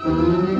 Thank you.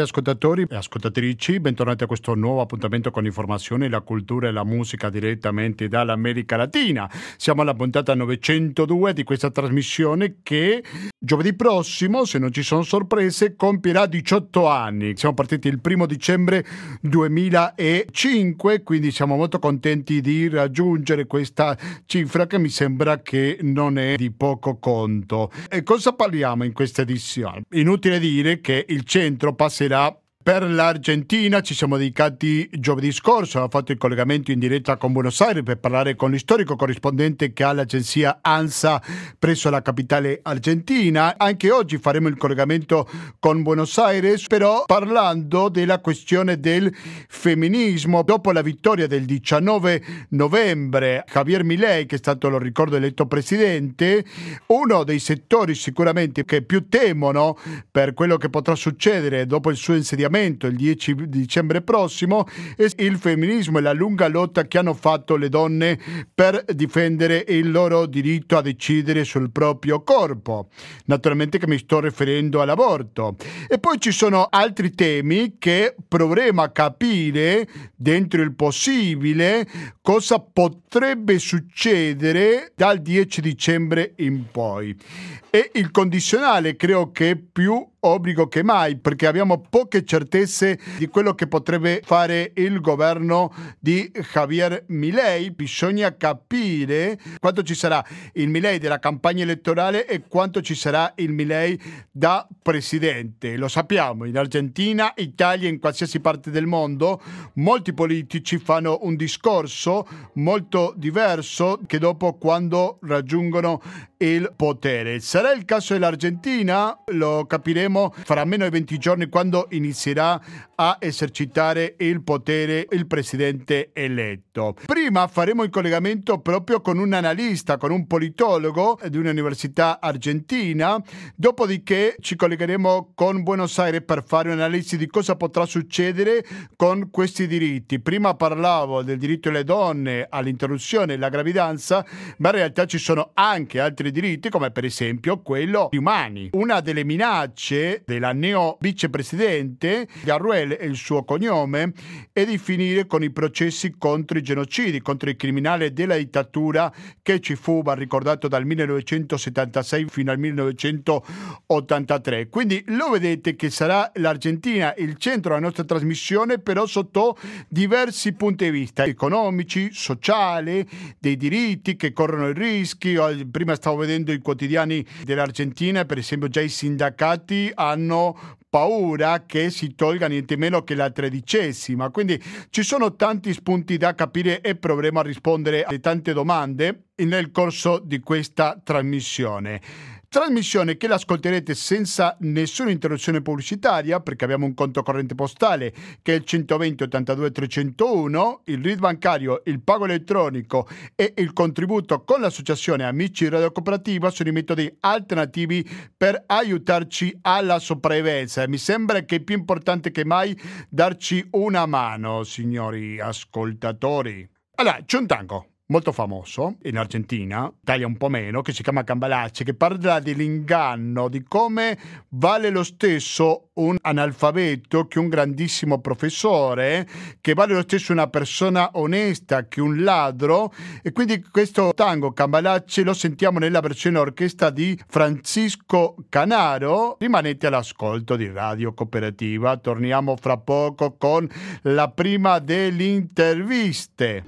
Cari ascoltatori e ascoltatrici, bentornati a questo nuovo appuntamento con informazioni, la cultura e la musica direttamente dall'America Latina. Siamo alla puntata 902 di questa trasmissione che giovedì prossimo, se non ci sono sorprese, compierà 18 anni. Siamo partiti il primo dicembre 2005, quindi siamo molto contenti di raggiungere questa cifra che mi sembra che non è di poco conto. E cosa parliamo in questa edizione? Inutile dire che il centro passa passerà per l'Argentina ci siamo dedicati giovedì scorso, abbiamo fatto il collegamento in diretta con Buenos Aires per parlare con l'istorico corrispondente che ha l'agenzia ANSA presso la capitale argentina. Anche oggi faremo il collegamento con Buenos Aires, però parlando della questione del femminismo. Dopo la vittoria del 19 novembre, Javier Milei, che è stato, lo ricordo, eletto presidente, uno dei settori sicuramente che più temono per quello che potrà succedere dopo il suo insediamento Parlamento il 10 dicembre prossimo e il femminismo e la lunga lotta che hanno fatto le donne per difendere il loro diritto a decidere sul proprio corpo. Naturalmente che mi sto riferendo all'aborto. E poi ci sono altri temi che proveremo a capire dentro il possibile cosa potrebbe succedere dal 10 dicembre in poi. E il condizionale credo che più obbligo che mai perché abbiamo poche certezze di quello che potrebbe fare il governo di Javier Milei. Bisogna capire quanto ci sarà il Milei della campagna elettorale e quanto ci sarà il Milei da presidente. Lo sappiamo, in Argentina, Italia, in qualsiasi parte del mondo, molti politici fanno un discorso molto diverso che dopo quando raggiungono il potere. Sarà il caso dell'Argentina? Lo capiremo fra meno di 20 giorni quando inizierà a esercitare il potere il presidente eletto. Prima faremo il collegamento proprio con un analista, con un politologo di un'università argentina, dopodiché ci collegheremo con Buenos Aires per fare un'analisi di cosa potrà succedere con questi diritti. Prima parlavo del diritto delle donne all'interruzione della gravidanza, ma in realtà ci sono anche altri diritti come per esempio quello umani. Una delle minacce della neo vicepresidente Garruel e il suo cognome è di finire con i processi contro i genocidi, contro i criminali della dittatura che ci fu, va ricordato, dal 1976 fino al 1983. Quindi lo vedete che sarà l'Argentina il centro della nostra trasmissione, però sotto diversi punti di vista economici, sociali, dei diritti che corrono i rischi. Prima stavo vedendo i quotidiani dell'Argentina, per esempio già i sindacati hanno paura che si tolga niente meno che la tredicesima. Quindi ci sono tanti spunti da capire e proveremo a rispondere a tante domande nel corso di questa trasmissione. Trasmissione che l'ascolterete senza nessuna interruzione pubblicitaria perché abbiamo un conto corrente postale che è il 120 82 301, il RID bancario, il pago elettronico e il contributo con l'associazione Amici Radio Cooperativa sono i metodi alternativi per aiutarci alla sopravvivenza. Mi sembra che è più importante che mai darci una mano, signori ascoltatori. Allora, c'è un tango molto famoso in Argentina, Italia un po' meno, che si chiama Cambalace, che parla dell'inganno, di come vale lo stesso un analfabeto che un grandissimo professore, che vale lo stesso una persona onesta che un ladro. E quindi questo tango Cambalace lo sentiamo nella versione orchestra di Francisco Canaro. Rimanete all'ascolto di Radio Cooperativa, torniamo fra poco con la prima delle interviste.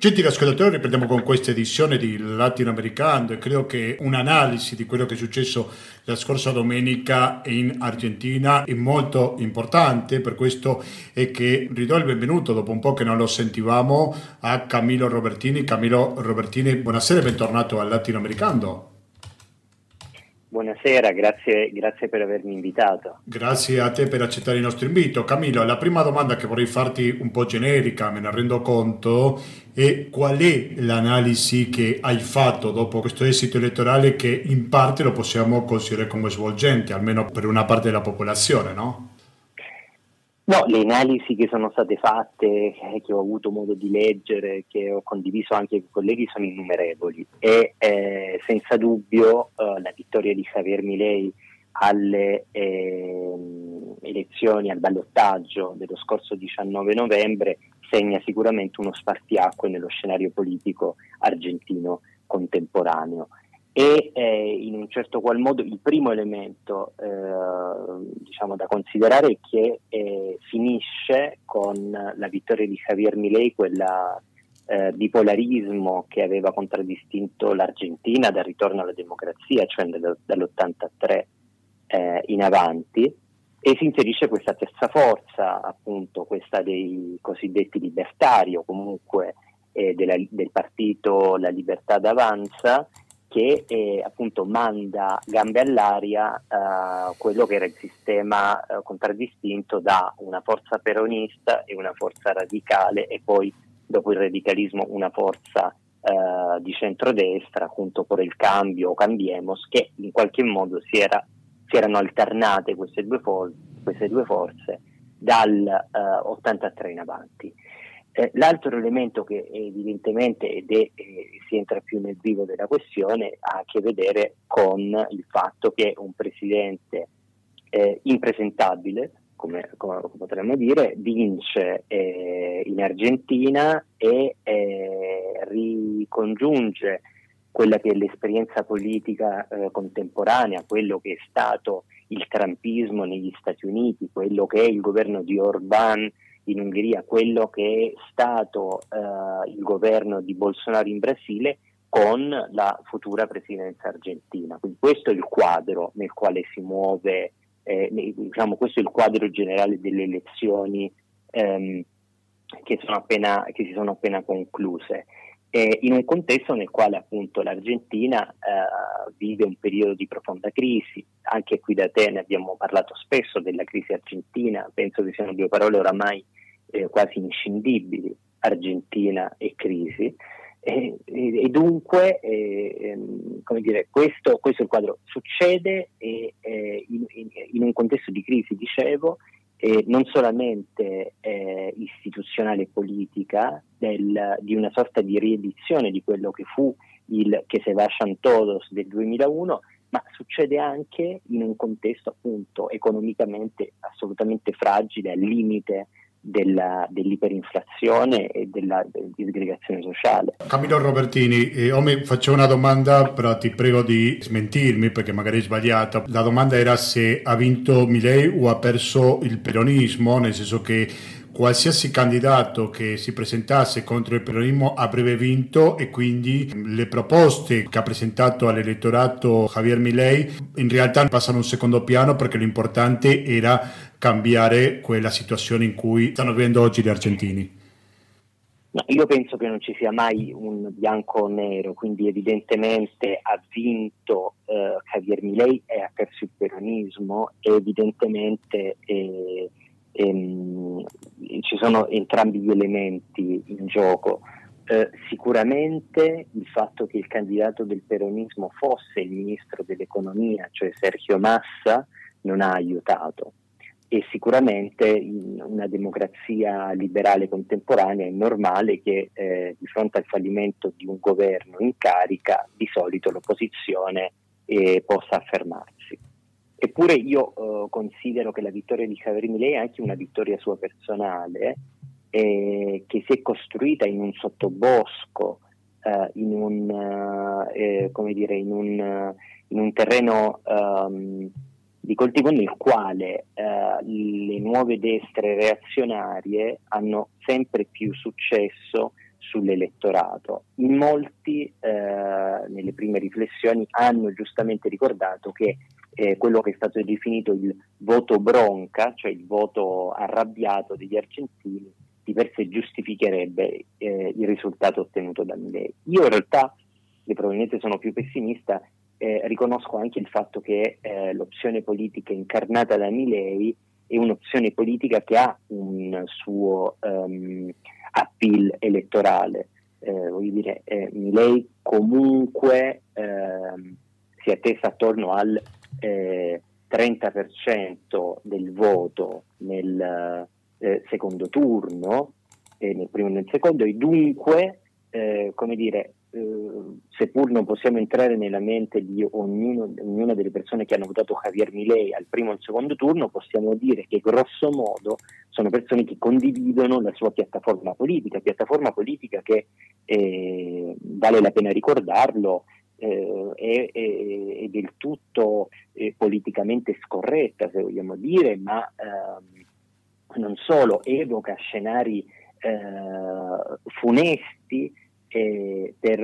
Gentili ascoltatori, riprendiamo con questa edizione di Latinoamericano e credo che un'analisi di quello che è successo la scorsa domenica in Argentina è molto importante, per questo è che ridò il benvenuto dopo un po' che non lo sentivamo a Camilo Robertini. Camilo Robertini, buonasera e bentornato al Latinoamericano. Buonasera, grazie, grazie, per avermi invitato. Grazie a te per accettare il nostro invito. Camillo, la prima domanda che vorrei farti un po' generica, me ne rendo conto, è qual è l'analisi che hai fatto dopo questo esito elettorale che in parte lo possiamo considerare come svolgente, almeno per una parte della popolazione, no? No, le analisi che sono state fatte, eh, che ho avuto modo di leggere, che ho condiviso anche con i colleghi, sono innumerevoli. E eh, senza dubbio eh, la vittoria di Javier Milei alle eh, elezioni, al ballottaggio dello scorso 19 novembre segna sicuramente uno spartiacque nello scenario politico argentino contemporaneo e eh, in un certo qual modo il primo elemento eh, diciamo, da considerare è che eh, finisce con la vittoria di Javier Milei quella eh, bipolarismo che aveva contraddistinto l'Argentina dal ritorno alla democrazia, cioè dall'83 eh, in avanti, e si inserisce questa terza forza, appunto questa dei cosiddetti libertari o comunque eh, della, del partito La Libertà d'Avanza, che eh, appunto manda gambe all'aria eh, quello che era il sistema eh, contraddistinto da una forza peronista e una forza radicale e poi dopo il radicalismo una forza eh, di centrodestra, appunto per il cambio o Cambiemos, che in qualche modo si, era, si erano alternate queste due, for- queste due forze dal 83 eh, in avanti. Eh, l'altro elemento che evidentemente ed è, eh, si entra più nel vivo della questione ha a che vedere con il fatto che un presidente eh, impresentabile, come, come, potremmo dire, vince eh, in Argentina e eh, ricongiunge quella che è l'esperienza politica eh, contemporanea, quello che è stato il trampismo negli Stati Uniti, quello che è il governo di Orbán in Ungheria, quello che è stato eh, il governo di Bolsonaro in Brasile con la futura presidenza argentina. Quindi questo è il quadro nel quale si muove, eh, diciamo, questo è il quadro generale delle elezioni ehm, che, appena, che, si sono appena concluse. Eh, in un contesto nel quale appunto l'Argentina eh, vive un periodo di profonda crisi, anche qui da te ne abbiamo parlato spesso della crisi argentina, penso che siano due parole oramai eh, quasi inscindibili, Argentina e crisi. E, e, e dunque, eh, ehm, come dire, questo, questo, è il quadro. Succede in, in, in, un contesto di crisi, dicevo, non solamente eh, istituzionale e politica, del, di una sorta di riedizione di quello che fu il che se vascian todos del 2001, ma succede anche in un contesto appunto economicamente assolutamente fragile, al limite della, dell'iperinflazione e della, disgregazione sociale. Camillo Robertini, eh, mi faccio una domanda, però ti prego di smentirmi perché magari è sbagliata. La domanda era se ha vinto Milei o ha perso il peronismo, nel senso che qualsiasi candidato che si presentasse contro il peronismo avrebbe vinto e quindi le proposte che ha presentato all'elettorato Javier Milei in realtà passano un secondo piano perché l'importante era cambiare quella situazione in cui stanno vivendo oggi gli argentini. No, io penso che non ci sia mai un bianco o nero, quindi evidentemente ha vinto eh, Javier Milei e ha perso il peronismo e evidentemente eh, ehm, ci sono entrambi gli elementi in gioco. Eh, sicuramente il fatto che il candidato del peronismo fosse il ministro dell'economia, cioè Sergio Massa, non ha aiutato e sicuramente in una democrazia liberale contemporanea è normale che eh, di fronte al fallimento di un governo in carica di solito l'opposizione eh, possa affermarsi. Eppure io eh, considero che la vittoria di Javier Milei è anche una vittoria sua personale eh, che si è costruita in un sottobosco, eh, in un, eh, come dire, in un, in un terreno um, di coltivo nel quale eh, le nuove destre reazionarie hanno sempre più successo sull'elettorato. In molti, eh, nelle prime riflessioni, hanno giustamente ricordato che eh, quello che è stato definito il voto bronca, cioè il voto arrabbiato degli argentini, di per sé giustificherebbe eh, il risultato ottenuto da Milei. Io in realtà, e probabilmente sono più pessimista, eh, riconosco anche il fatto che eh, l'opzione politica incarnata da Milei è un'opzione politica che ha un suo um, appeal elettorale. Eh, voglio dire, eh, Milei comunque eh, si è attesa attorno al 30% del voto nel eh, secondo turno, eh, nel primo e nel secondo, e dunque, eh, come dire, eh, seppur non possiamo entrare nella mente di ognuno, ognuna delle persone che hanno votato Javier Milei al primo e al secondo turno, possiamo dire che grosso modo sono persone che condividono la sua piattaforma politica, piattaforma politica che eh, vale la pena ricordarlo, eh, è, è, è, del tutto eh, politicamente scorretta, se vogliamo dire, ma ehm, non solo evoca scenari eh, funesti eh, per,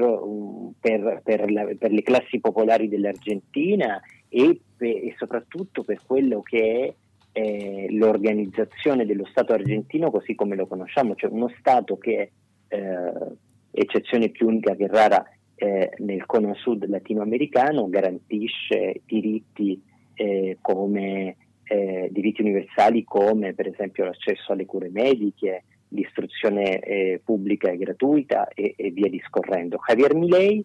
per, per, la, per, le classi popolari dell'Argentina e, e, soprattutto per quello che è eh, l'organizzazione dello Stato argentino così come lo conosciamo, cioè uno Stato che, eh, eccezione più unica che rara eh, nel cono sud latinoamericano, garantisce diritti eh, come eh, diritti universali come per esempio l'accesso alle cure mediche, l'istruzione eh, pubblica e gratuita e, e, via discorrendo. Javier Milei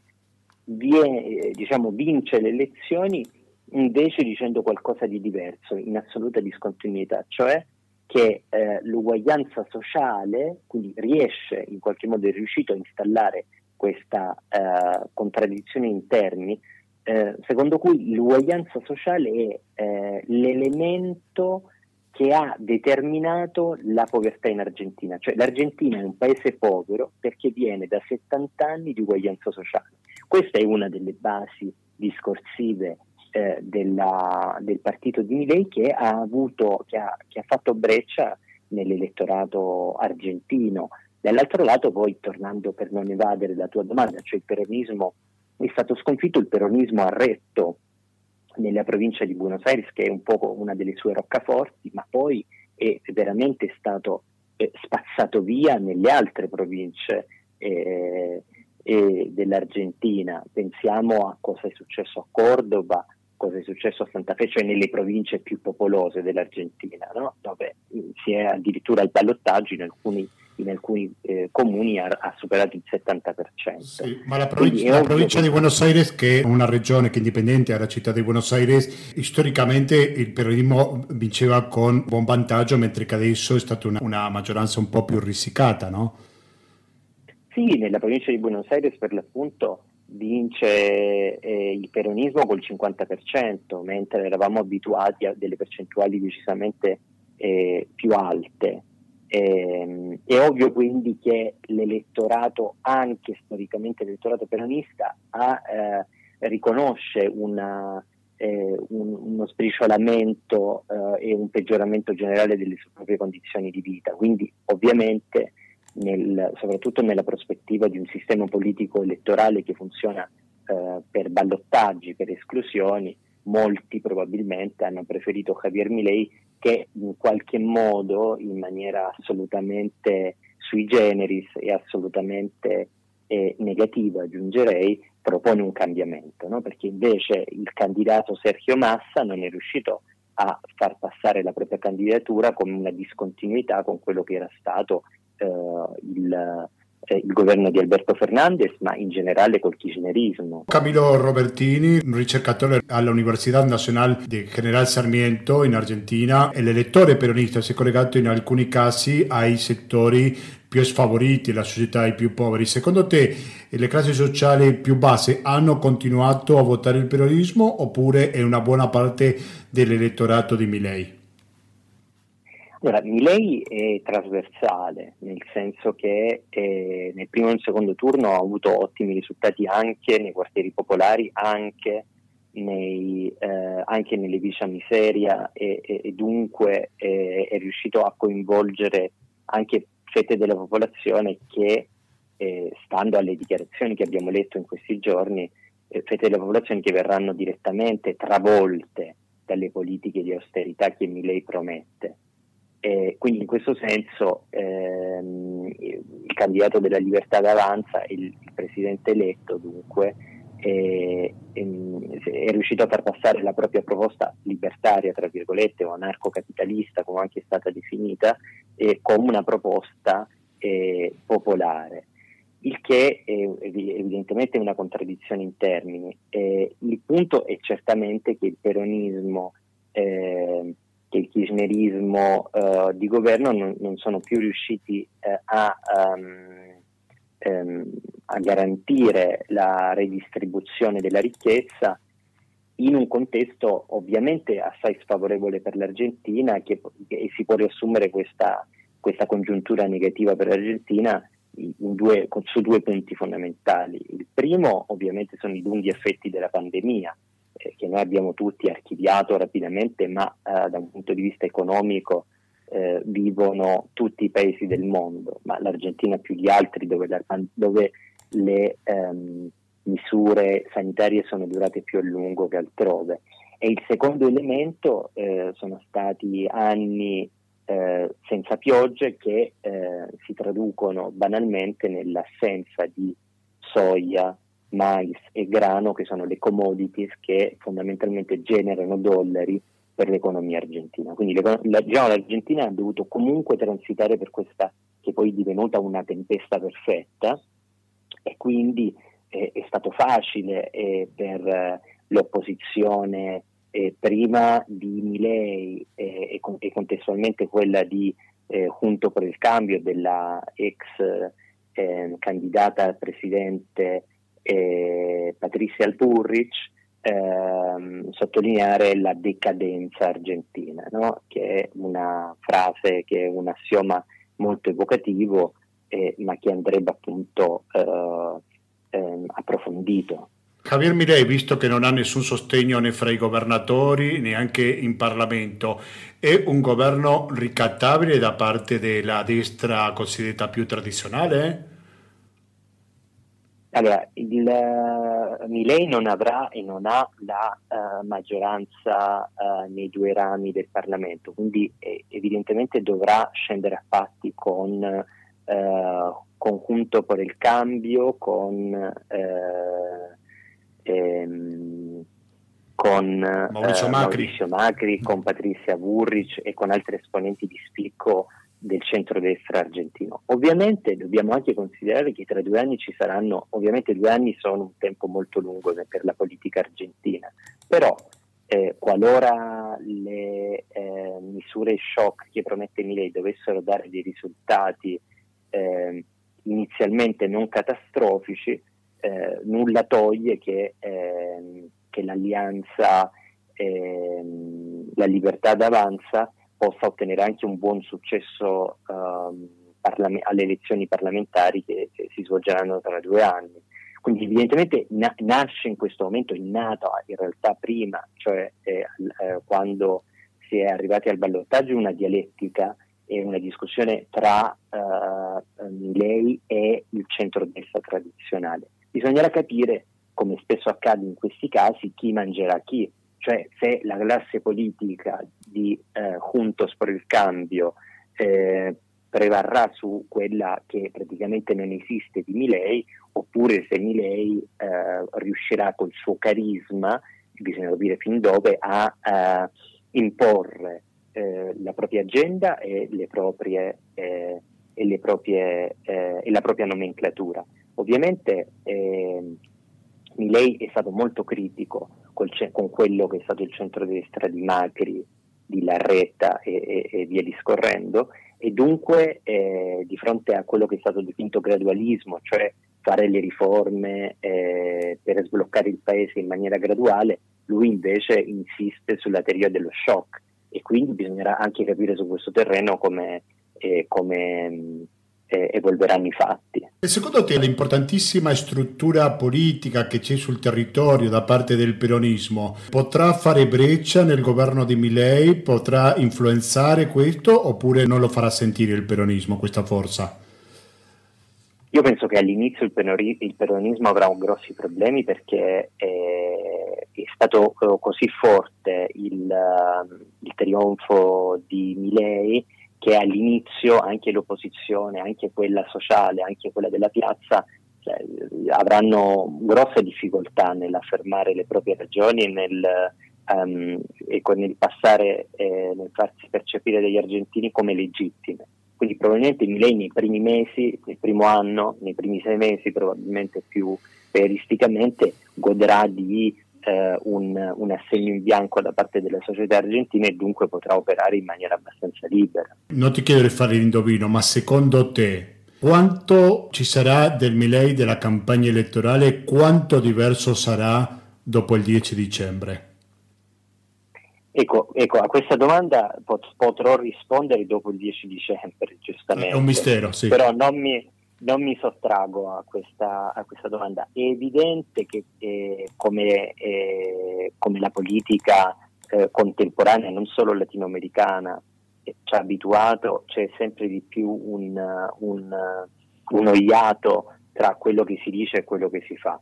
viene, eh, diciamo, vince le elezioni invece dicendo qualcosa di diverso, in assoluta discontinuità, cioè che eh, l'uguaglianza sociale, quindi riesce in qualche modo, è riuscito a installare questa eh, contraddizione in termini, eh, secondo cui l'uguaglianza sociale è eh, l'elemento che ha determinato la povertà in Argentina, cioè l'Argentina è un paese povero perché viene da 70 anni di uguaglianza sociale. Questa è una delle basi discorsive eh, della, del partito di Milei che ha, avuto, che, ha, che ha fatto breccia nell'elettorato argentino. Dall'altro lato, poi tornando per non evadere la tua domanda, cioè il peronismo è stato sconfitto, il peronismo ha retto nella provincia di Buenos Aires, che è un po' una delle sue roccaforti, ma poi è veramente stato eh, spazzato via nelle altre province eh, eh, dell'Argentina. Pensiamo a cosa è successo a Cordoba, cosa è successo a Santa Fe, cioè nelle province più popolose dell'Argentina, no? dove si è addirittura al ballottaggio in alcuni in alcuni eh, comuni ha, ha, superato il 70%. Sì, ma la, provincia, la provincia che... di Buenos Aires, che è una regione che è indipendente dalla città di Buenos Aires, storicamente il peronismo vinceva con buon vantaggio, mentre che adesso è stata una, una maggioranza un po' più risicata, no? Sì, nella provincia di Buenos Aires per l'appunto vince eh, il peronismo col 50%, mentre eravamo abituati a delle percentuali decisamente eh, più alte. Eh, è ovvio quindi che l'elettorato, anche storicamente l'elettorato peronista, ha, eh, riconosce una, eh, un, uno sbriciolamento eh, e un peggioramento generale delle sue proprie condizioni di vita. Quindi ovviamente, nel, soprattutto nella prospettiva di un sistema politico elettorale che funziona eh, per ballottaggi, per esclusioni, molti probabilmente hanno preferito Javier Milei che in qualche modo, in maniera assolutamente sui generis e assolutamente eh, negativa, aggiungerei, propone un cambiamento, no? perché invece il candidato Sergio Massa non è riuscito a far passare la propria candidatura con una discontinuità con quello che era stato eh, il, il governo di Alberto Fernandez, ma in generale col kirchnerismo. Camilo Robertini, ricercatore all'Università Nazionale di General Sarmiento in Argentina, e l'elettore peronista si è collegato in alcuni casi ai settori più sfavoriti, la società i più poveri. Secondo te le classi sociali più basse hanno continuato a votare il peronismo oppure è una buona parte dell'elettorato di Milei? Allora, Milei è trasversale, nel senso che eh, nel primo e nel secondo turno ha avuto ottimi risultati anche nei quartieri popolari, anche, nei, eh, anche nelle vicia miseria e, e, e dunque eh, è riuscito a coinvolgere anche fette della popolazione che eh, stando alle dichiarazioni che abbiamo letto in questi giorni, eh, fette della popolazione che verranno direttamente travolte dalle politiche di austerità che Milei promette. Eh, quindi in questo senso ehm, il candidato della libertà d'avanza, il, il presidente eletto dunque, è, è, riuscito a far passare la propria proposta libertaria, tra virgolette, o anarcocapitalista, come anche è stata definita, eh, come una proposta eh, popolare il che è evidentemente una contraddizione in termini. Eh, il punto è certamente che il peronismo eh, che il kirchnerismo eh, di governo non, non, sono più riusciti eh, a, um, um, a, garantire la redistribuzione della ricchezza in un contesto ovviamente assai sfavorevole per l'Argentina che, che si può riassumere questa, questa congiuntura negativa per l'Argentina due, su due punti fondamentali. Il primo ovviamente sono i lunghi effetti della pandemia, eh, che noi abbiamo tutti archiviato rapidamente, ma eh, da un punto di vista economico eh, vivono tutti i paesi del mondo, ma l'Argentina più di altri dove, la, dove le ehm, misure sanitarie sono durate più a lungo che altrove. E il secondo elemento eh, sono stati anni eh, senza piogge che eh, si traducono banalmente nell'assenza di soia, mais e grano che sono le commodities che fondamentalmente generano dollari per l'economia argentina. Quindi la, diciamo, l'Argentina ha dovuto comunque transitare per questa che poi è divenuta una tempesta perfetta e quindi eh, è stato facile eh, per eh, l'opposizione eh, prima di Milei e, e, contestualmente quella di eh, Junto per il Cambio della ex eh, candidata al presidente eh, Patricia Alburrich ehm, sottolineare la decadenza argentina, no? che è una frase, che è un assioma molto evocativo, eh, ma che andrebbe appunto eh, ehm, approfondito. Javier Milei, visto che non ha nessun sostegno né fra i governatori neanche in Parlamento, è un governo ricattabile da parte della destra cosiddetta più tradizionale? Allora, il, uh, Milei non avrà e non ha la uh, maggioranza uh, nei due rami del Parlamento, quindi eh, evidentemente dovrà scendere a patti con Conjunto per il Cambio, con ehm, con Maurizio, eh, Macri. Maurizio Macri, con Patrizia Burric e con altri esponenti di spicco del centrodestra argentino. Ovviamente dobbiamo anche considerare che tra due anni ci saranno, ovviamente due anni sono un tempo molto lungo per la politica argentina, però eh, qualora le eh, misure shock che promette Milei dovessero dare dei risultati eh, inizialmente non catastrofici, eh, nulla toglie che, ehm, che l'alleanza ehm, La Libertà d'Avanza possa ottenere anche un buon successo ehm, parla- alle elezioni parlamentari che, che, si svolgeranno tra due anni. Quindi evidentemente na- nasce in questo momento, è nata in realtà prima, cioè eh, eh, quando si è arrivati al ballottaggio, una dialettica e una discussione tra uh, lei e il centro-destra tradizionale. Bisognerà capire, come spesso accade in questi casi, chi mangerà chi, cioè se la classe politica di eh, Juntos per il Cambio eh, prevarrà su quella che praticamente non esiste di Milei, oppure se Milei eh, riuscirà col suo carisma, bisogna capire fin dove, a eh, imporre eh, la propria agenda e, proprie, eh, e, proprie, e la propria nomenclatura. Ovviamente eh, Milei è stato molto critico con quello che è stato il centrodestra di Macri, di Larretta e, e, e via discorrendo. E dunque eh, di fronte a quello che è stato definito gradualismo, cioè fare le riforme eh, per sbloccare il paese in maniera graduale, lui invece insiste sulla teoria dello shock. E quindi bisognerà anche capire su questo terreno come, eh, come eh, evolveranno i fatti. E secondo te l'importantissima struttura politica che c'è sul territorio da parte del peronismo potrà fare breccia nel governo di Milei? Potrà influenzare questo oppure non lo farà sentire il peronismo, questa forza? Io penso che all'inizio il, penori- il peronismo avrà grossi problemi perché è, è stato eh, così forte il, il trionfo di Milei che all'inizio anche l'opposizione, anche quella sociale, anche quella della piazza cioè, avranno grosse difficoltà nell'affermare le proprie ragioni e nel, um, e nel passare, eh, nel farsi percepire dagli argentini come legittime. Quindi probabilmente Milei nei primi mesi, nel primo anno, nei primi sei mesi probabilmente più realisticamente godrà di eh, un, un, assegno in bianco da parte della società argentina e dunque potrà operare in maniera abbastanza libera. Non ti chiedo di fare l'indovino, ma secondo te quanto ci sarà del Milei della campagna elettorale e quanto diverso sarà dopo il 10 dicembre? Ecco, ecco, a questa domanda pot- potrò rispondere dopo il 10 dicembre, giustamente. È un mistero, sì. Però non mi, non mi sottrago a questa, a questa, domanda. È evidente che eh, come, eh, come, la politica eh, contemporanea, non solo latinoamericana, eh, ci ha abituato, c'è sempre di più un, un, uno iato tra quello che si dice e quello che si fa.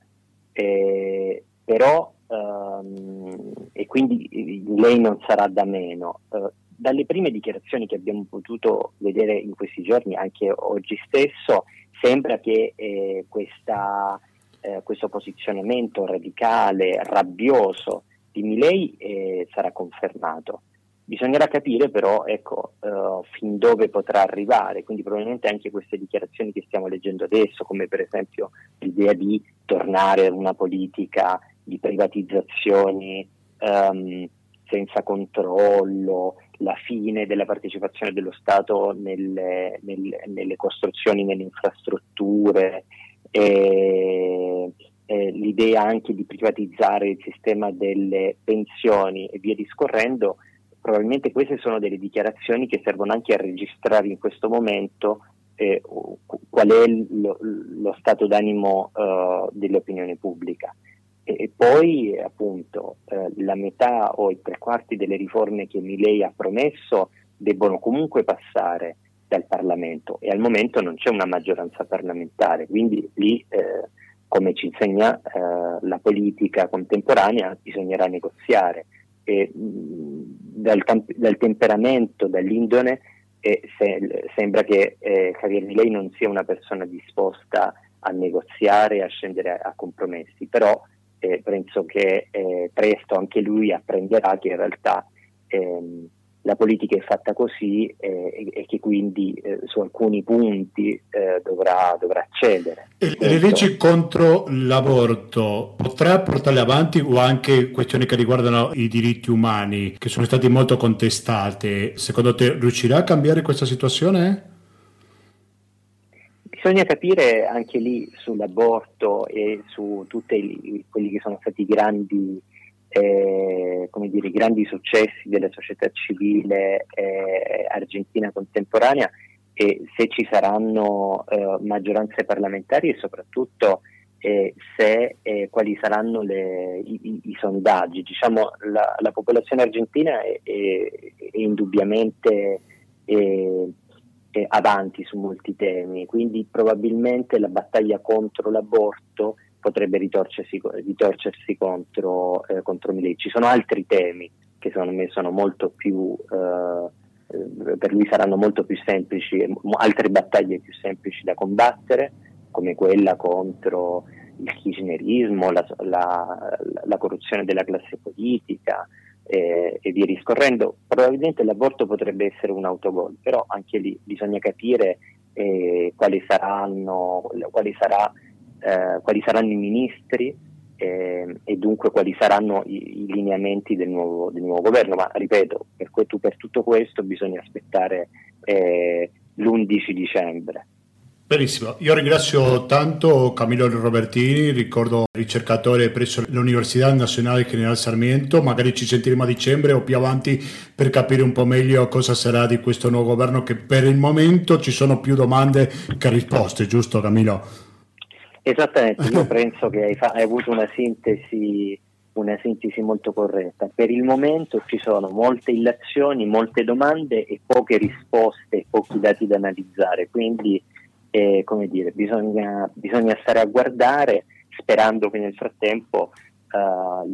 Eh, però um, e quindi lei non sarà da meno. Dalle prime dichiarazioni che abbiamo potuto vedere in questi giorni, anche oggi stesso, sembra che eh, questa, eh, questo posizionamento radicale, rabbioso di Milei eh, sarà confermato. Bisognerà capire però ecco, uh, fin dove potrà arrivare, quindi probabilmente anche queste dichiarazioni che stiamo leggendo adesso, come per esempio l'idea di tornare a una politica di privatizzazioni um, senza controllo, la fine della partecipazione dello Stato nelle, nelle, nelle costruzioni, nelle infrastrutture, e, e l'idea anche di privatizzare il sistema delle pensioni e via discorrendo, probabilmente queste sono delle dichiarazioni che servono anche a registrare in questo momento eh, qual è lo, lo stato d'animo uh, dell'opinione pubblica e poi appunto eh, la metà o i tre quarti delle riforme che Milei ha promesso debbono comunque passare dal Parlamento e al momento non c'è una maggioranza parlamentare, quindi lì eh, come ci insegna eh, la politica contemporanea bisognerà negoziare. E, mh, dal, dal, temperamento, dall'indone se, sembra che eh, Javier Milei non sia una persona disposta a negoziare a scendere a, a compromessi, però eh, penso che eh, presto anche lui apprenderà che in realtà ehm, la politica è fatta così eh, e, che quindi eh, su alcuni punti eh, dovrà, dovrà, cedere. E le leggi contro l'aborto potrà portarle avanti o anche questioni che riguardano i diritti umani che sono stati molto contestate? Secondo te riuscirà a cambiare questa situazione? Bisogna capire anche lì sull'aborto e su tutti quelli che sono stati i grandi, eh, grandi successi della società civile eh, argentina contemporanea e se ci saranno eh, maggioranze parlamentari e soprattutto eh, se, eh, quali saranno le, i, i, i, sondaggi. Diciamo, la, la popolazione argentina è, è, è indubbiamente eh, avanti su molti temi, quindi probabilmente la battaglia contro l'aborto potrebbe ritorcersi, ritorcersi contro, eh, contro Milei. Ci sono altri temi che secondo me sono molto più, eh per lui saranno molto più semplici, altre battaglie più semplici da combattere, come quella contro il kirchnerismo, la, la, la corruzione della classe politica, eh, e via discorrendo, probabilmente l'aborto potrebbe essere un autogol, però anche lì bisogna capire eh, quali, saranno, quali, sarà, eh, quali, saranno, i ministri eh, e dunque quali saranno i, i lineamenti del nuovo, del nuovo, governo, ma ripeto, per, per, tutto questo bisogna aspettare eh, l'11 dicembre. Benissimo, io ringrazio tanto Camillo Robertini, ricordo ricercatore presso l'Università Nazionale General Sarmiento, magari ci sentiremo a dicembre o più avanti per capire un po' meglio cosa sarà di questo nuovo governo che per il momento ci sono più domande che risposte, giusto Camillo? Esattamente, io penso che hai, fa- hai avuto una sintesi una sintesi molto corretta. Per il momento ci sono molte illazioni, molte domande e poche risposte, pochi dati da analizzare, quindi e come dire, bisogna, bisogna stare a guardare sperando che nel frattempo uh,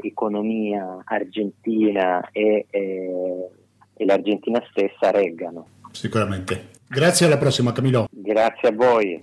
l'economia uh, argentina e, e, e l'Argentina stessa reggano. Sicuramente. Grazie alla prossima Camilo. Grazie a voi.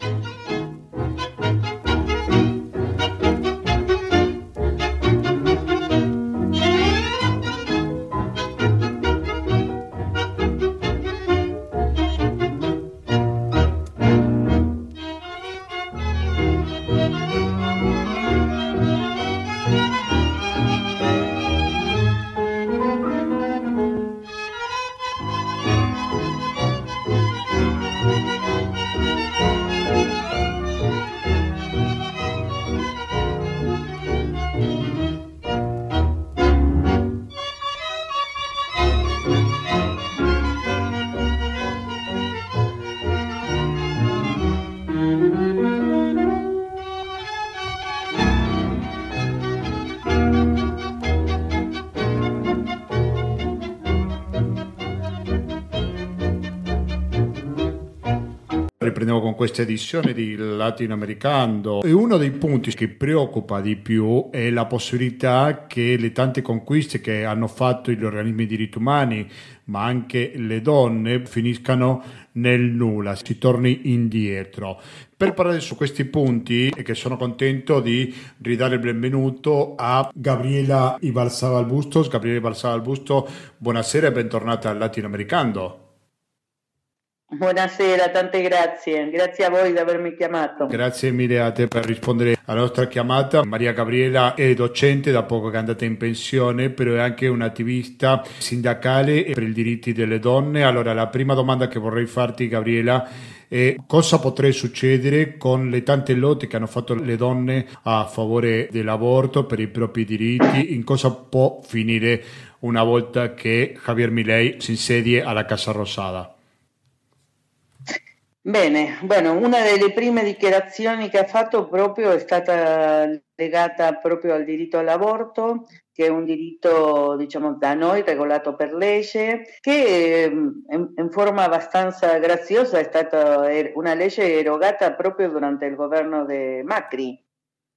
Questa edizione di Latinoamericano e uno dei punti che preoccupa di più è la possibilità che le tante conquiste che hanno fatto gli organismi di diritti umani, ma anche le donne, finiscano nel nulla, si torni indietro. Per parlare su questi punti, e che sono contento di ridare il benvenuto a Gabriela Ibalzaba Bustos. Gabriela Ibalzaba Bustos, buonasera e bentornata al Latinoamericano. Buonasera, tante grazie. Grazie a voi di avermi chiamato. Grazie mille a te per rispondere alla nostra chiamata. Maria Gabriela è docente, da poco che è andata in pensione, però è anche un'attivista sindacale per i diritti delle donne. Allora, la prima domanda che vorrei farti, Gabriela, è cosa potrebbe succedere con le tante lotte che hanno fatto le donne a favore dell'aborto, per i propri diritti, in cosa può finire una volta che Javier Milei si insedie alla Casa Rosada? Bene, bueno, una delle prime dichiarazioni che ha fatto proprio è stata legata proprio al diritto all'aborto, che è un diritto, diciamo, da noi regolato per legge, che ehm, in, in forma abbastanza graziosa è stata er, una legge erogata proprio durante il governo di Macri,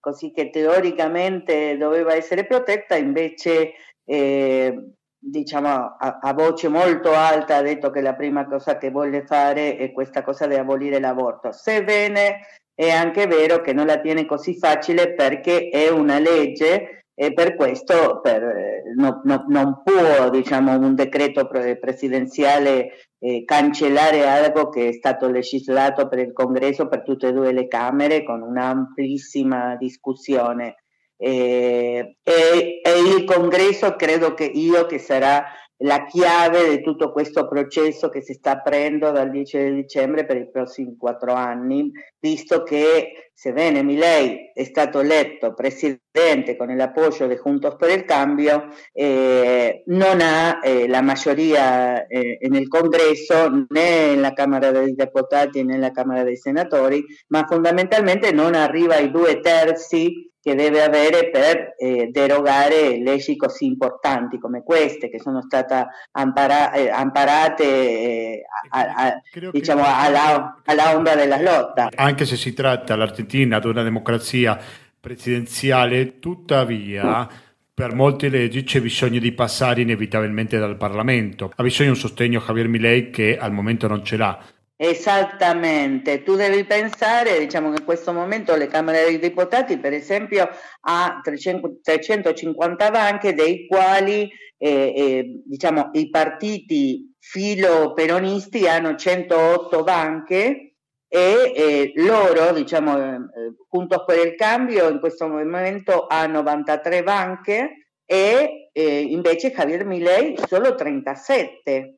così che teoricamente doveva essere protetta, invece eh, diciamo a, a, voce molto alta ha detto che la prima cosa che vuole fare è questa cosa di abolire l'aborto. Sebbene è anche vero che non la tiene così facile perché è una legge e per questo per, no, no, non può diciamo, un decreto presidenziale eh, cancellare algo che è stato legislato per il congresso, per tutte e due le Camere, con un'amplissima discussione. Eh, e, e, il congresso credo che io che sarà la chiave di tutto questo processo che si sta aprendo dal 10 dicembre per i prossimi quattro anni, visto che sebbene Milei è stato eletto presidente con l'appoggio di Juntos per il Cambio, eh, non ha eh, la maggioria eh, nel congresso né nella Camera dei Deputati né nella Camera dei Senatori, ma fondamentalmente non arriva ai due terzi che deve avere per eh, derogare leggi così importanti come queste che sono state ampara- eh, amparate eh, a, a, diciamo, alla, alla, ombra della lotta. Anche se si tratta l'Argentina di una democrazia presidenziale, tuttavia per molte leggi c'è bisogno di passare inevitabilmente dal Parlamento. Ha bisogno di un sostegno Javier Milei che al momento non ce l'ha. Esattamente, tu devi pensare, diciamo che in questo momento le Camere dei Deputati, per esempio, ha 300, 350 banche, dei quali eh, eh, diciamo, i partiti filo peronisti hanno 108 banche e eh, loro, diciamo, eh, Juntos per il Cambio, in questo momento ha 93 banche e eh, invece Javier Milei solo 37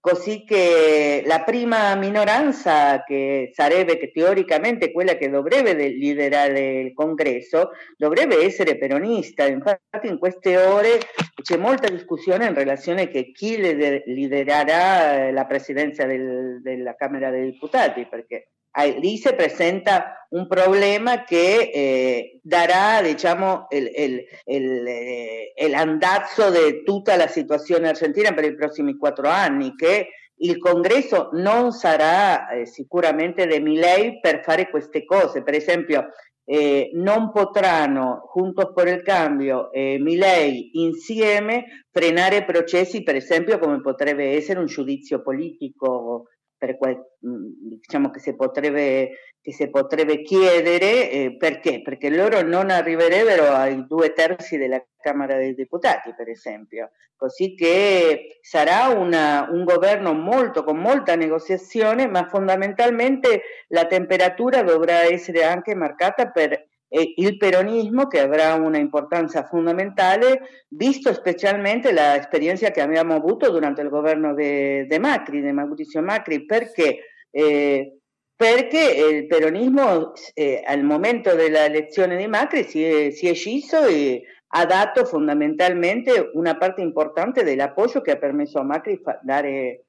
così che la prima minoranza, che sarebbe che teoricamente quella che dovrebbe liderare il congresso, dovrebbe essere peronista. Infatti in queste ore c'è molta discussione in relazione a chi lidererà la presidenza del, della Camera dei Deputati, perché lì si presenta un problema che eh, darà diciamo, il, il, il, eh, l'andazzo di tutta la situazione argentina per i prossimi quattro anni, che il congresso non sarà eh, sicuramente di Milei per fare queste cose. Per esempio, eh, non potranno Juntos por el Cambio e Milei insieme frenare processi, per esempio, come potrebbe essere un giudizio politico per quel, diciamo che si potrebbe, che si potrebbe chiedere eh, perché? Perché loro non arriverebbero ai due terzi della Camera dei Deputati, per esempio. Così che sarà una, un governo molto, con molta negoziazione, ma fondamentalmente la temperatura dovrà essere anche marcata per il peronismo che avrà una importanza fondamentale, visto specialmente l'esperienza che abbiamo avuto durante il governo di Macri, di Mauricio Macri, perché, eh, perché il peronismo eh, al momento della elezione di Macri si si è scisso e ha dato fondamentalmente una parte importante dell'appoggio che ha permesso a Macri dare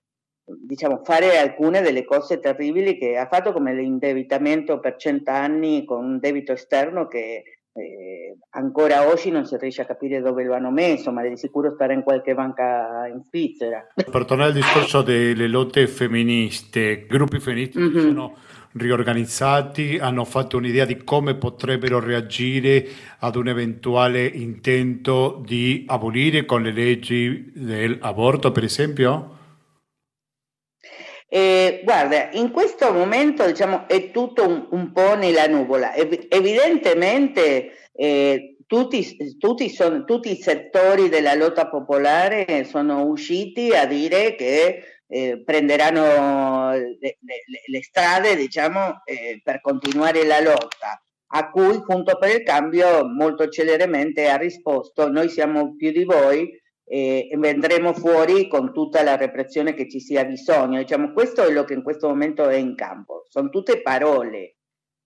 diciamo, fare alcune delle cose terribili che ha fatto come l'indebitamento per cent'anni con un debito esterno che eh, ancora oggi non si riesce a capire dove lo hanno messo, ma di sicuro stare in qualche banca in Svizzera. Per tornare al discorso delle lotte femministe, gruppi femministi mm-hmm. sono riorganizzati, hanno fatto un'idea di come potrebbero reagire ad un eventuale intento di abolire con le leggi dell'aborto, per esempio? Eh, guarda, in questo momento diciamo, è tutto un, un po' nella nuvola. Ev- evidentemente eh, tutti, tutti, son, tutti, i settori della lotta popolare sono usciti a dire che eh, prenderanno le, le, le, strade diciamo, eh, per continuare la lotta a cui Junto per il Cambio molto celermente ha risposto noi siamo più di voi e vendremo fuori con tutta la repressione che ci sia bisogno. Diciamo, questo è quello che in questo momento è in campo, sono tutte parole,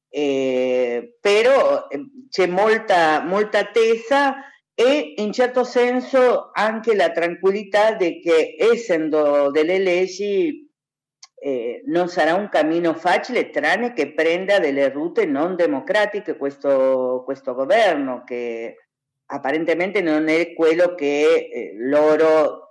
eh, però eh, c'è molta, molta attesa e in certo senso anche la tranquillità di che essendo delle leggi eh, non sarà un cammino facile tranne che prenda delle route non democratiche questo, questo governo che apparentemente non è quello che eh, loro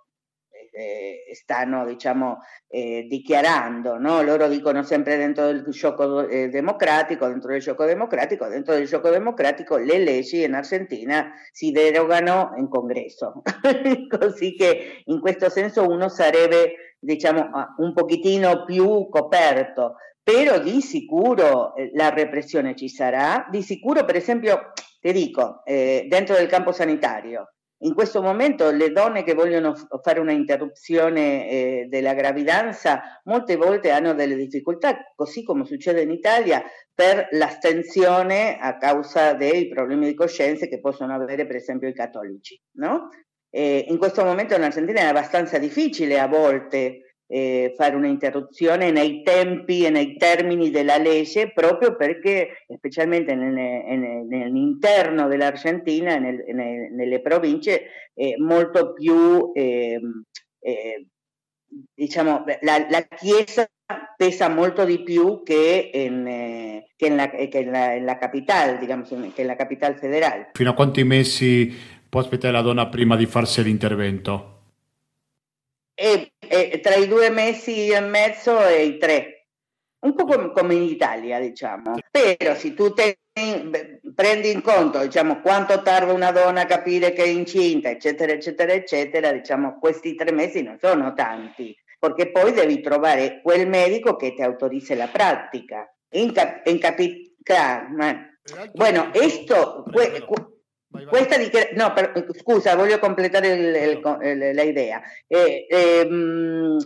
eh, stanno diciamo, eh, dichiarando. No? Loro dicono sempre dentro del gioco eh, democratico, dentro del gioco democratico, dentro del gioco democratico le leggi in Argentina si derogano in congresso. Così che in questo senso uno sarebbe diciamo, un pochettino più coperto. Però di sicuro eh, la repressione ci sarà, di sicuro per esempio ti dico, eh, dentro del campo sanitario, in questo momento le donne che vogliono fare una interruzione eh, della gravidanza molte volte hanno delle difficoltà, così come succede in Italia, per l'astensione a causa dei problemi di coscienza che possono avere per esempio i cattolici. No? Eh, in questo momento in Argentina è abbastanza difficile a volte eh, fare un'interruzione nei tempi e nei termini della legge proprio perché specialmente nel, nell'interno dell'Argentina, nel, nel, nelle province, è molto più, eh, eh, diciamo, la, la, Chiesa pesa molto di più che in, che in, la, che in la, in la capitale, diciamo, che in la capitale federale. Fino a quanti mesi può aspettare la donna prima di farsi l'intervento? E, e, tra i due mesi e mezzo e i tre, un po' come, come in Italia, diciamo. Però se tu te, prendi in conto diciamo, quanto tarda una donna a capire che è incinta, eccetera, eccetera, eccetera, diciamo, questi tre mesi non sono tanti, perché poi devi trovare quel medico che ti autorizzi la pratica. In, cap- in capi- bueno, esto, questa dichiar- no, per- scusa, voglio completare l'idea. Eh, ehm,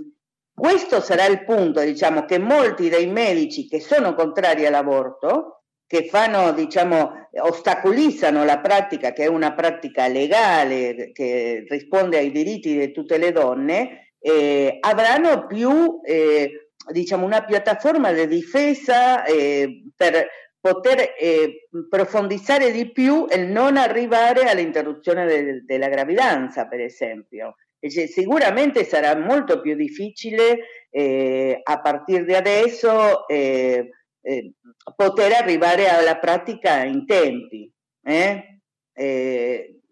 questo sarà il punto, diciamo, che molti dei medici che sono contrari all'aborto, che fanno, diciamo, ostacolizzano la pratica, che è una pratica legale, che risponde ai diritti di tutte le donne, eh, avranno più, eh, diciamo, una piattaforma di difesa eh, per poter eh, profondizzare di più e non arrivare all'interruzione de- della gravidanza, per esempio. E sicuramente sarà molto più difficile eh, a partire da adesso eh, eh, poter arrivare alla pratica in tempi.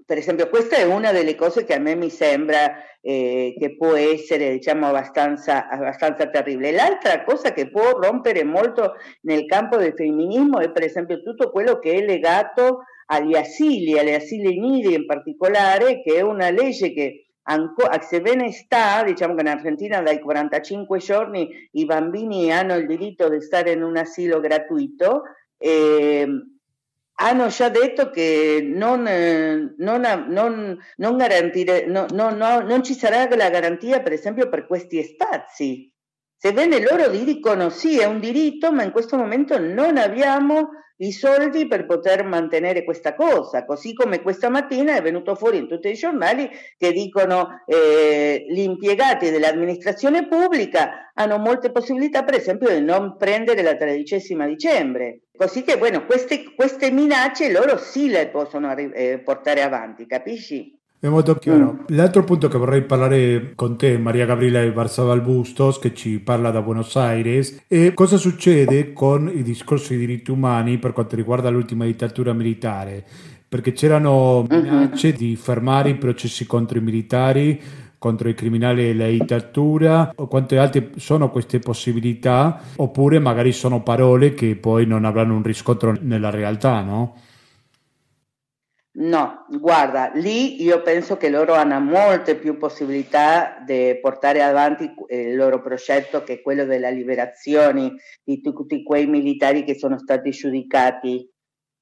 Eh? Eh, per esempio, questa è una delle cose che a me mi sembra eh, che può essere, diciamo, abbastanza, abbastanza terribile. L'altra cosa che può rompere molto nel campo del femminismo è, per esempio, tutto quello che è legato agli asili, alle asili nidi in particolare, che è una legge che ancora, sebbene sta, diciamo che in Argentina dai 45 giorni i bambini hanno il diritto di stare in un asilo gratuito, eh, hanno già detto che non, eh, non, non, non, garantire, no, no, no, non ci sarà la garanzia, per esempio, per questi spazi. Sebbene loro dicono sì, è un diritto, ma in questo momento non abbiamo i soldi per poter mantenere questa cosa, così come questa mattina è venuto fuori in tutti i giornali che dicono eh, gli impiegati dell'amministrazione pubblica hanno molte possibilità per esempio di non prendere la tredicesima dicembre, così che bueno, queste, queste minacce loro sì le possono eh, portare avanti, capisci? È molto chiaro. L'altro punto che vorrei parlare con te, Maria Gabriela Barzaval Bustos, che ci parla da Buenos Aires, è cosa succede con i discorsi di diritti umani per quanto riguarda l'ultima dittatura militare. Perché c'erano mm-hmm. minacce di fermare i processi contro i militari, contro i criminali e la dittatura, o quante altre sono queste possibilità, oppure magari sono parole che poi non avranno un riscontro nella realtà, no? No, guarda, lì io penso che loro hanno molte più possibilità di portare avanti eh, il loro progetto che è quello della liberazione di tutti quei militari che sono stati giudicati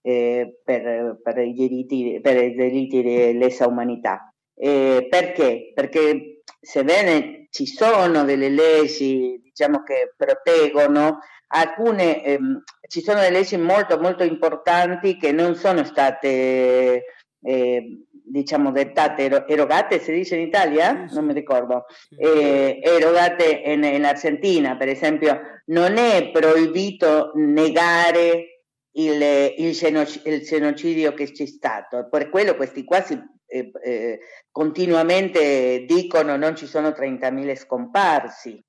eh, per, per, i per delitti lesa umanità. Eh, perché? Perché sebbene ci sono delle leggi diciamo, che proteggono alcune, ehm, ci sono delle leggi molto molto importanti che non sono state eh, diciamo dettate, erogate, si dice in Italia? Non mi ricordo, eh, erogate in, in, Argentina, per esempio, non è proibito negare il, il, genoc- il genocidio che c'è stato, per quello questi quasi eh, eh, continuamente dicono non ci sono 30.000 scomparsi,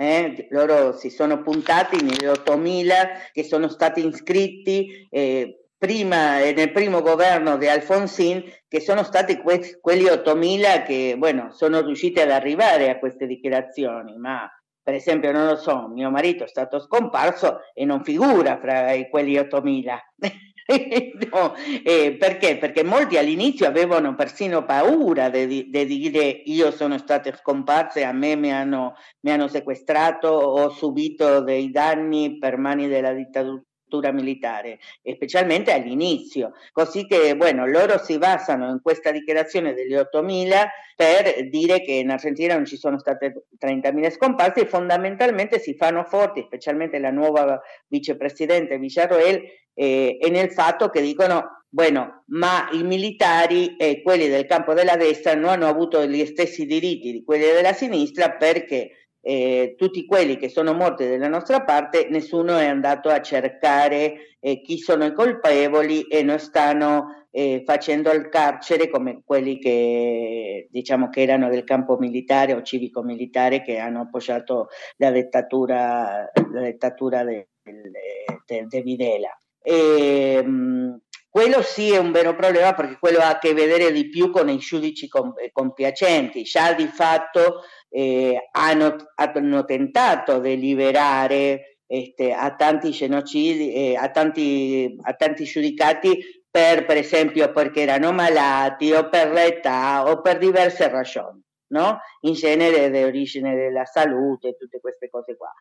eh, loro si sono puntati negli 8.000 che sono stati iscritti eh, prima, nel primo governo di Alfonsin, che sono stati que- quelli 8.000 che bueno, sono riusciti ad arrivare a queste dichiarazioni, ma per esempio, non lo so, mio marito è stato scomparso e non figura fra quelli 8.000. no, eh, perché? Perché molti all'inizio avevano persino paura di, di dire io sono stata scomparsa e a me mi hanno, mi hanno sequestrato, ho subito dei danni per mani della dittatura militare, specialmente all'inizio. Così che, bueno, loro si basano in questa dichiarazione degli 8.000 per dire che in Argentina non ci sono state 30.000 scomparse e fondamentalmente si fanno forti, specialmente la nuova vicepresidente Villarroel, eh, e nel fatto che dicono Bueno, ma i militari e quelli del campo della destra non hanno avuto gli stessi diritti di quelli della sinistra perché eh, tutti quelli che sono morti dalla nostra parte, nessuno è andato a cercare eh, chi sono i colpevoli e non stanno eh, facendo il carcere come quelli che diciamo che erano del campo militare o civico-militare che hanno appoggiato la dittatura, la dittatura de, de, de Videla. E, ehm, quello sì è un vero problema perché quello ha a che vedere di più con i giudici compiacenti. Già di fatto eh, hanno, hanno, tentato di liberare este, a tanti genocidi, eh, a, tanti, a tanti giudicati per, per esempio perché erano malati o per l'età o per diverse ragioni, no? in genere di origine della salute, tutte queste cose qua.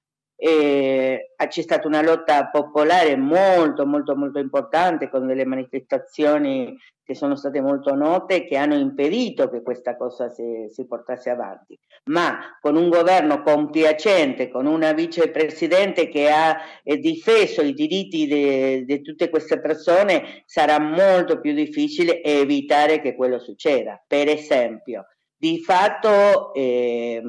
E c'è stata una lotta popolare molto molto molto importante con delle manifestazioni che sono state molto note che hanno impedito che questa cosa si, si portasse avanti. Ma con un governo compiacente con una vicepresidente che ha eh, difeso i diritti di tutte queste persone sarà molto più difficile evitare che quello succeda. Per esempio di fatto eh,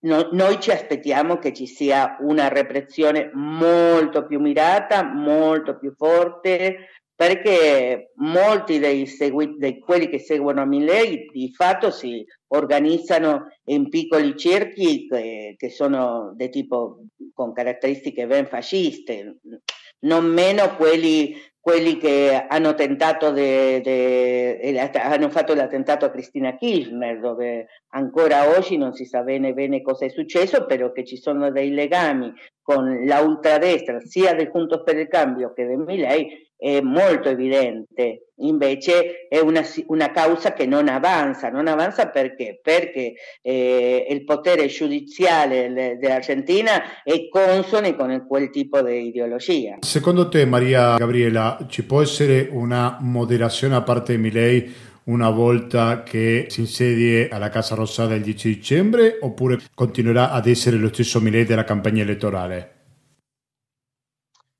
No, noi ci aspettiamo che ci sia una repressione molto più mirata, molto più forte, perché molti dei, segui, di quelli che seguono Milley di fatto si organizzano in piccoli cerchi che, che sono di tipo con caratteristiche ben fasciste, non meno quelli quelli che hanno de, de, hanno fatto l'attentato a Cristina Kirchner, dove ancora oggi non si sa bene bene cosa è successo, però che ci sono dei legami con la ultradestra, sia del Juntos per il Cambio che del Milei, è molto evidente, invece è una, una, causa che non avanza, non avanza perché? Perché eh, il potere giudiziale dell'Argentina è consone con quel tipo di ideologia. Secondo te Maria Gabriela ci può essere una moderazione a parte di Milei una volta che si insedie alla Casa Rosada il 10 dicembre oppure continuerà ad essere lo stesso Milei della campagna elettorale?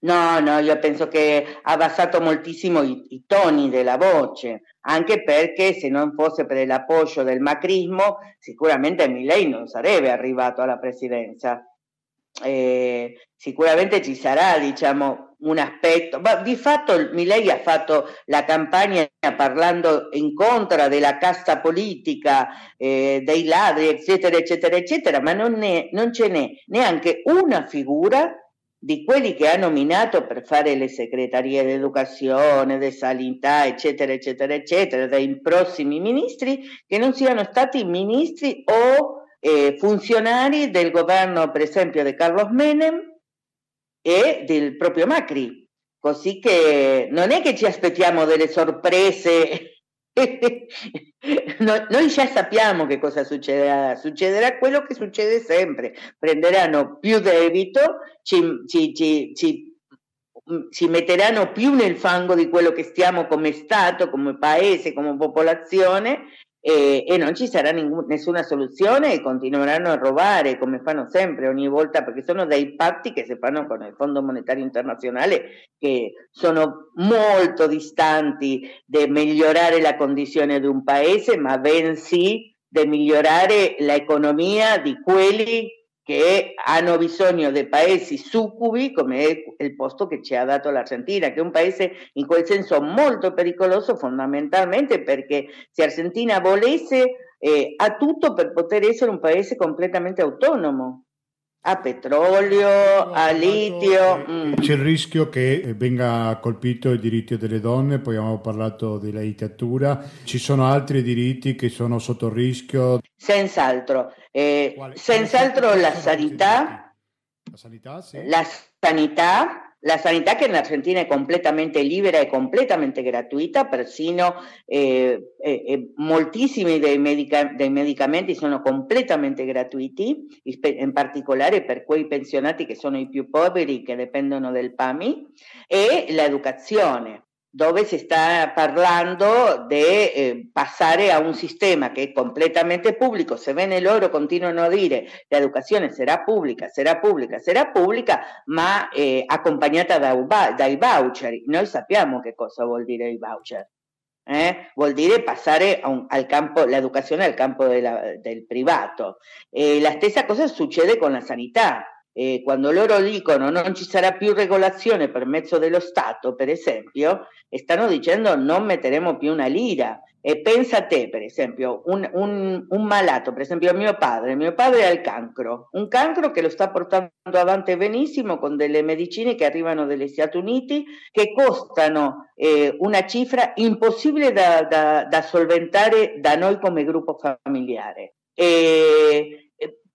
No, no, io penso che ha abbassato moltissimo i, i, toni della voce, anche perché se non fosse per l'appoggio del macrismo, sicuramente Milei non sarebbe arrivato alla presidenza. Eh, sicuramente ci sarà, diciamo, un aspetto, ma di fatto Milei ha fatto la campagna parlando in contra della casta politica, eh, dei ladri, eccetera, eccetera, eccetera, ma non, ne, non ce n'è neanche una figura di quelli che ha nominato per fare le segreterie d'educazione, di sanità, eccetera, eccetera, eccetera, dai prossimi ministri, che non siano stati ministri o eh, funzionari del governo, per esempio, di Carlos Menem e del proprio Macri. Così che non è che ci aspettiamo delle sorprese No, noi già sappiamo che cosa succederà, succederà quello che succede sempre, prenderanno più debito, ci, ci, ci, ci, metteranno più nel fango di quello che stiamo come Stato, come Paese, come popolazione e, e non ci sarà ningun, nessuna soluzione e continueranno a rubare come fanno sempre ogni volta perché sono dei patti che si fanno con il Fondo Monetario Internazionale che sono molto distanti da migliorare la condizione di un paese ma bensì di migliorare l'economia di quelli che hanno bisogno di paesi succubi come il posto che ci ha dato l'Argentina, che è un paese in quel senso molto pericoloso fondamentalmente perché se Argentina volesse eh, ha tutto per poter essere un paese completamente autonomo a petrolio, a litio. Mm. C'è il rischio che venga colpito il diritto delle donne, poi abbiamo parlato della dittatura, ci sono altri diritti che sono sotto rischio? Senz'altro, eh, senz'altro la sanità, la sanità, sì. la sanità la sanità che in Argentina è completamente libera e completamente gratuita, persino eh, eh, moltissimi dei, medica- dei, medicamenti sono completamente gratuiti, in particolare per quei pensionati che sono i più poveri che dipendono del PAMI, e l'educazione dove si sta parlando di eh, passare a un sistema che è completamente pubblico, sebbene loro continuano a dire la educazione sarà pubblica, sarà pubblica, sarà pubblica, ma eh, accompagnata da, dai voucher. Noi sappiamo che cosa vuol dire i voucher. Eh? Vuol dire passare un, al campo, l'educazione al campo del privato. E la stessa cosa succede con la sanità eh, quando loro dicono non ci sarà più regolazione per mezzo dello Stato, per esempio, stanno dicendo non metteremo più una lira. E pensa te, per esempio, un, un, un, malato, per esempio mio padre, mio padre ha il cancro, un cancro che lo sta portando avanti benissimo con delle medicine che arrivano dagli Stati Uniti che costano eh, una cifra impossibile da, da, da solventare da noi come gruppo familiare. E,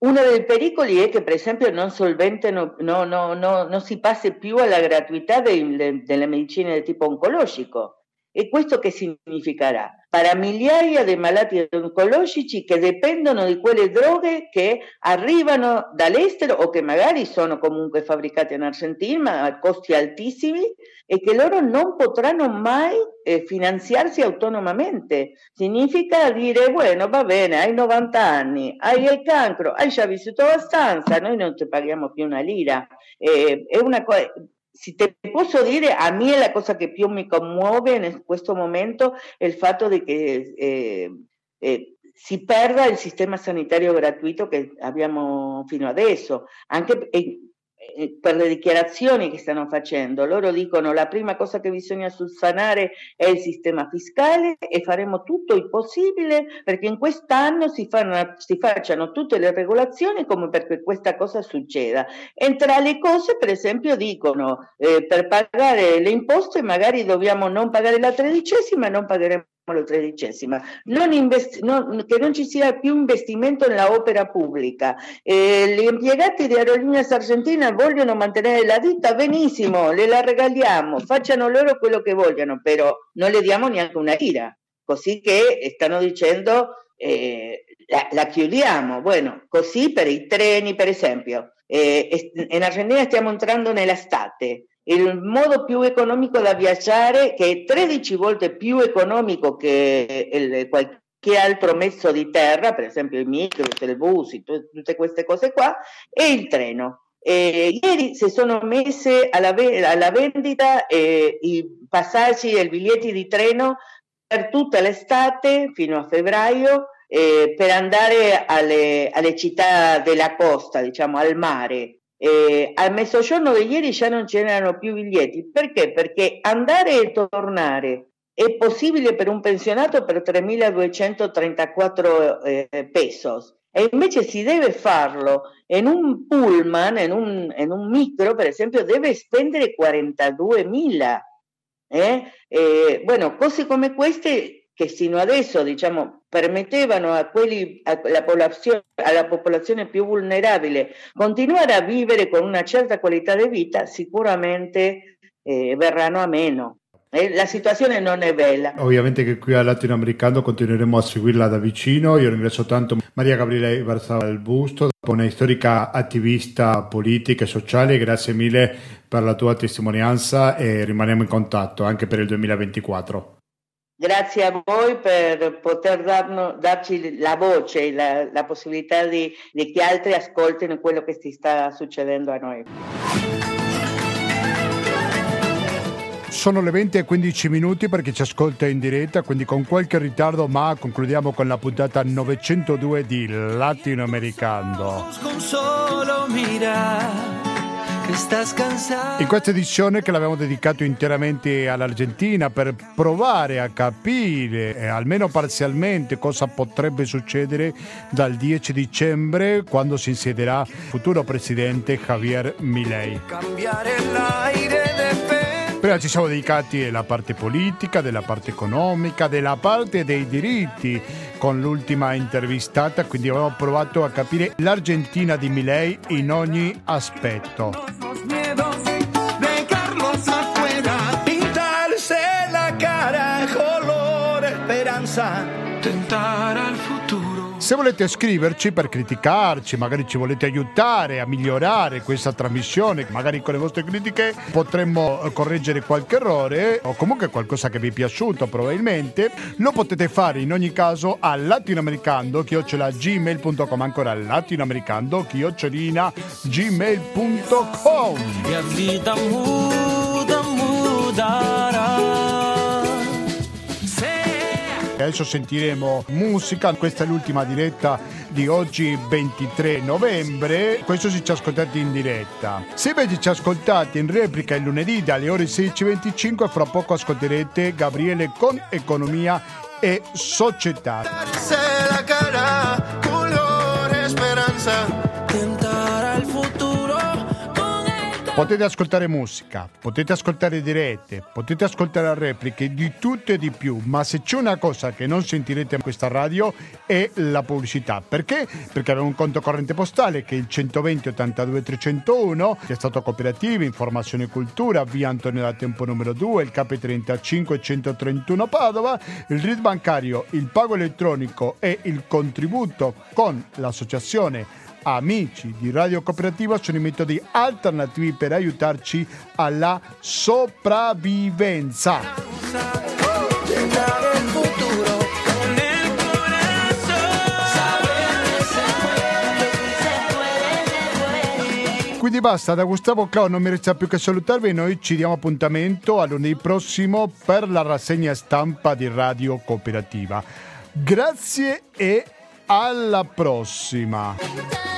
uno dei pericoli è che, per esempio, non solventano, no, no, no, non si passi più alla gratuità delle, delle medicine di tipo oncologico. E questo che significherà? Per migliaia di malati oncologici che dipendono di quelle droghe che arrivano dall'estero o che magari sono comunque fabbricate in Argentina a costi altissimi e che loro non potranno mai eh, finanziarsi autonomamente. Significa dire, bueno, va bene, hai 90 anni, hai il cancro, hai già vissuto abbastanza, noi non ti paghiamo più una lira. Eh, è una cosa se te posso dire, a me la cosa che più mi commuove in questo momento è il fatto di eh, eh, si perda il sistema sanitario gratuito che abbiamo fino adesso, anche per le dichiarazioni che stanno facendo. Loro dicono la prima cosa che bisogna sanare è il sistema fiscale e faremo tutto il possibile perché in quest'anno si, fanno, si facciano tutte le regolazioni come perché questa cosa succeda. E tra le cose, per esempio, dicono eh, per pagare le imposte magari dobbiamo non pagare la tredicesima e non pagheremo la tredicesima, non invest- non, che non ci sia più investimento nella opera pubblica. Eh, gli impiegati di Aerolíneas Argentina vogliono mantenere la ditta, benissimo, le la regaliamo, facciano loro quello che vogliono, però non le diamo neanche una lira, così che stanno dicendo eh, la, la, chiudiamo. Bueno, così per i treni, per esempio. Eh, in Argentina stiamo entrando nell'estate il modo più economico da viaggiare, che è 13 volte più economico che il, qualche altro mezzo di terra, per esempio il microbus, il bus, tutte queste cose qua, è il treno. Eh, ieri si sono messe alla, alla vendita eh, i passaggi e i biglietti di treno per tutta l'estate fino a febbraio eh, per andare alle, alle città della costa, diciamo al mare. Eh, al mezzogiorno di ieri già non c'erano più biglietti. Perché? Perché andare e tornare è possibile per un pensionato per 3.234 eh, pesos e invece si deve farlo in un pullman, in un, in un micro per esempio, deve spendere 42.000. Eh? Eh, bueno, cose come queste che sino adesso diciamo, permettevano a quelli, alla, popolazione, alla popolazione più vulnerabile continuare a vivere con una certa qualità di vita, sicuramente eh, verranno a meno. La situazione non è bella. Ovviamente che qui al Latinoamericano continueremo a seguirla da vicino. Io ringrazio tanto Maria Gabriele Barzava del Busto, una storica attivista politica e sociale. Grazie mille per la tua testimonianza e rimaniamo in contatto anche per il 2024. Grazie a voi per poter darno, darci la voce, la, la possibilità di, di che altri ascoltino quello che si sta succedendo a noi. Sono le 20 e 15 minuti perché ci ascolta in diretta, quindi con qualche ritardo, ma concludiamo con la puntata 902 di Latinoamericano. Con solo mirar in questa edizione che l'abbiamo dedicato interamente all'Argentina per provare a capire, eh, almeno parzialmente, cosa potrebbe succedere dal 10 dicembre quando si insiederà il futuro presidente Javier Milei. Cambiare l'aire Prima ci siamo dedicati alla parte politica, della parte economica, della parte dei diritti con l'ultima intervistata, quindi abbiamo provato a capire l'Argentina di Milei in ogni aspetto. Tentare se volete scriverci per criticarci, magari ci volete aiutare a migliorare questa trasmissione, magari con le vostre critiche potremmo eh, correggere qualche errore o comunque qualcosa che vi è piaciuto probabilmente, lo potete fare in ogni caso a latinoamericando gmail.com ancora latinoamericando chiocciolina gmail.com e a vita muda mudarà Adesso sentiremo musica, questa è l'ultima diretta di oggi 23 novembre, questo si ci ascoltate in diretta. Se invece ci ascoltate in replica il lunedì dalle ore 16.25, fra poco ascolterete Gabriele con Economia e Società. Potete ascoltare musica, potete ascoltare dirette, potete ascoltare repliche di tutto e di più, ma se c'è una cosa che non sentirete in questa radio è la pubblicità. Perché? Perché abbiamo un conto corrente postale che è il 120 82 301, che è stato cooperativo, informazione e cultura, via Antonio da Tempo numero 2, il KP35 131 Padova, il RID bancario, il pago elettronico e il contributo con l'associazione amici di Radio Cooperativa sono i metodi alternativi per aiutarci alla sopravvivenza. Quindi basta, da Gustavo Clau non mi resta più che salutarvi e noi ci diamo appuntamento a lunedì prossimo per la rassegna stampa di Radio Cooperativa. Grazie e alla prossima!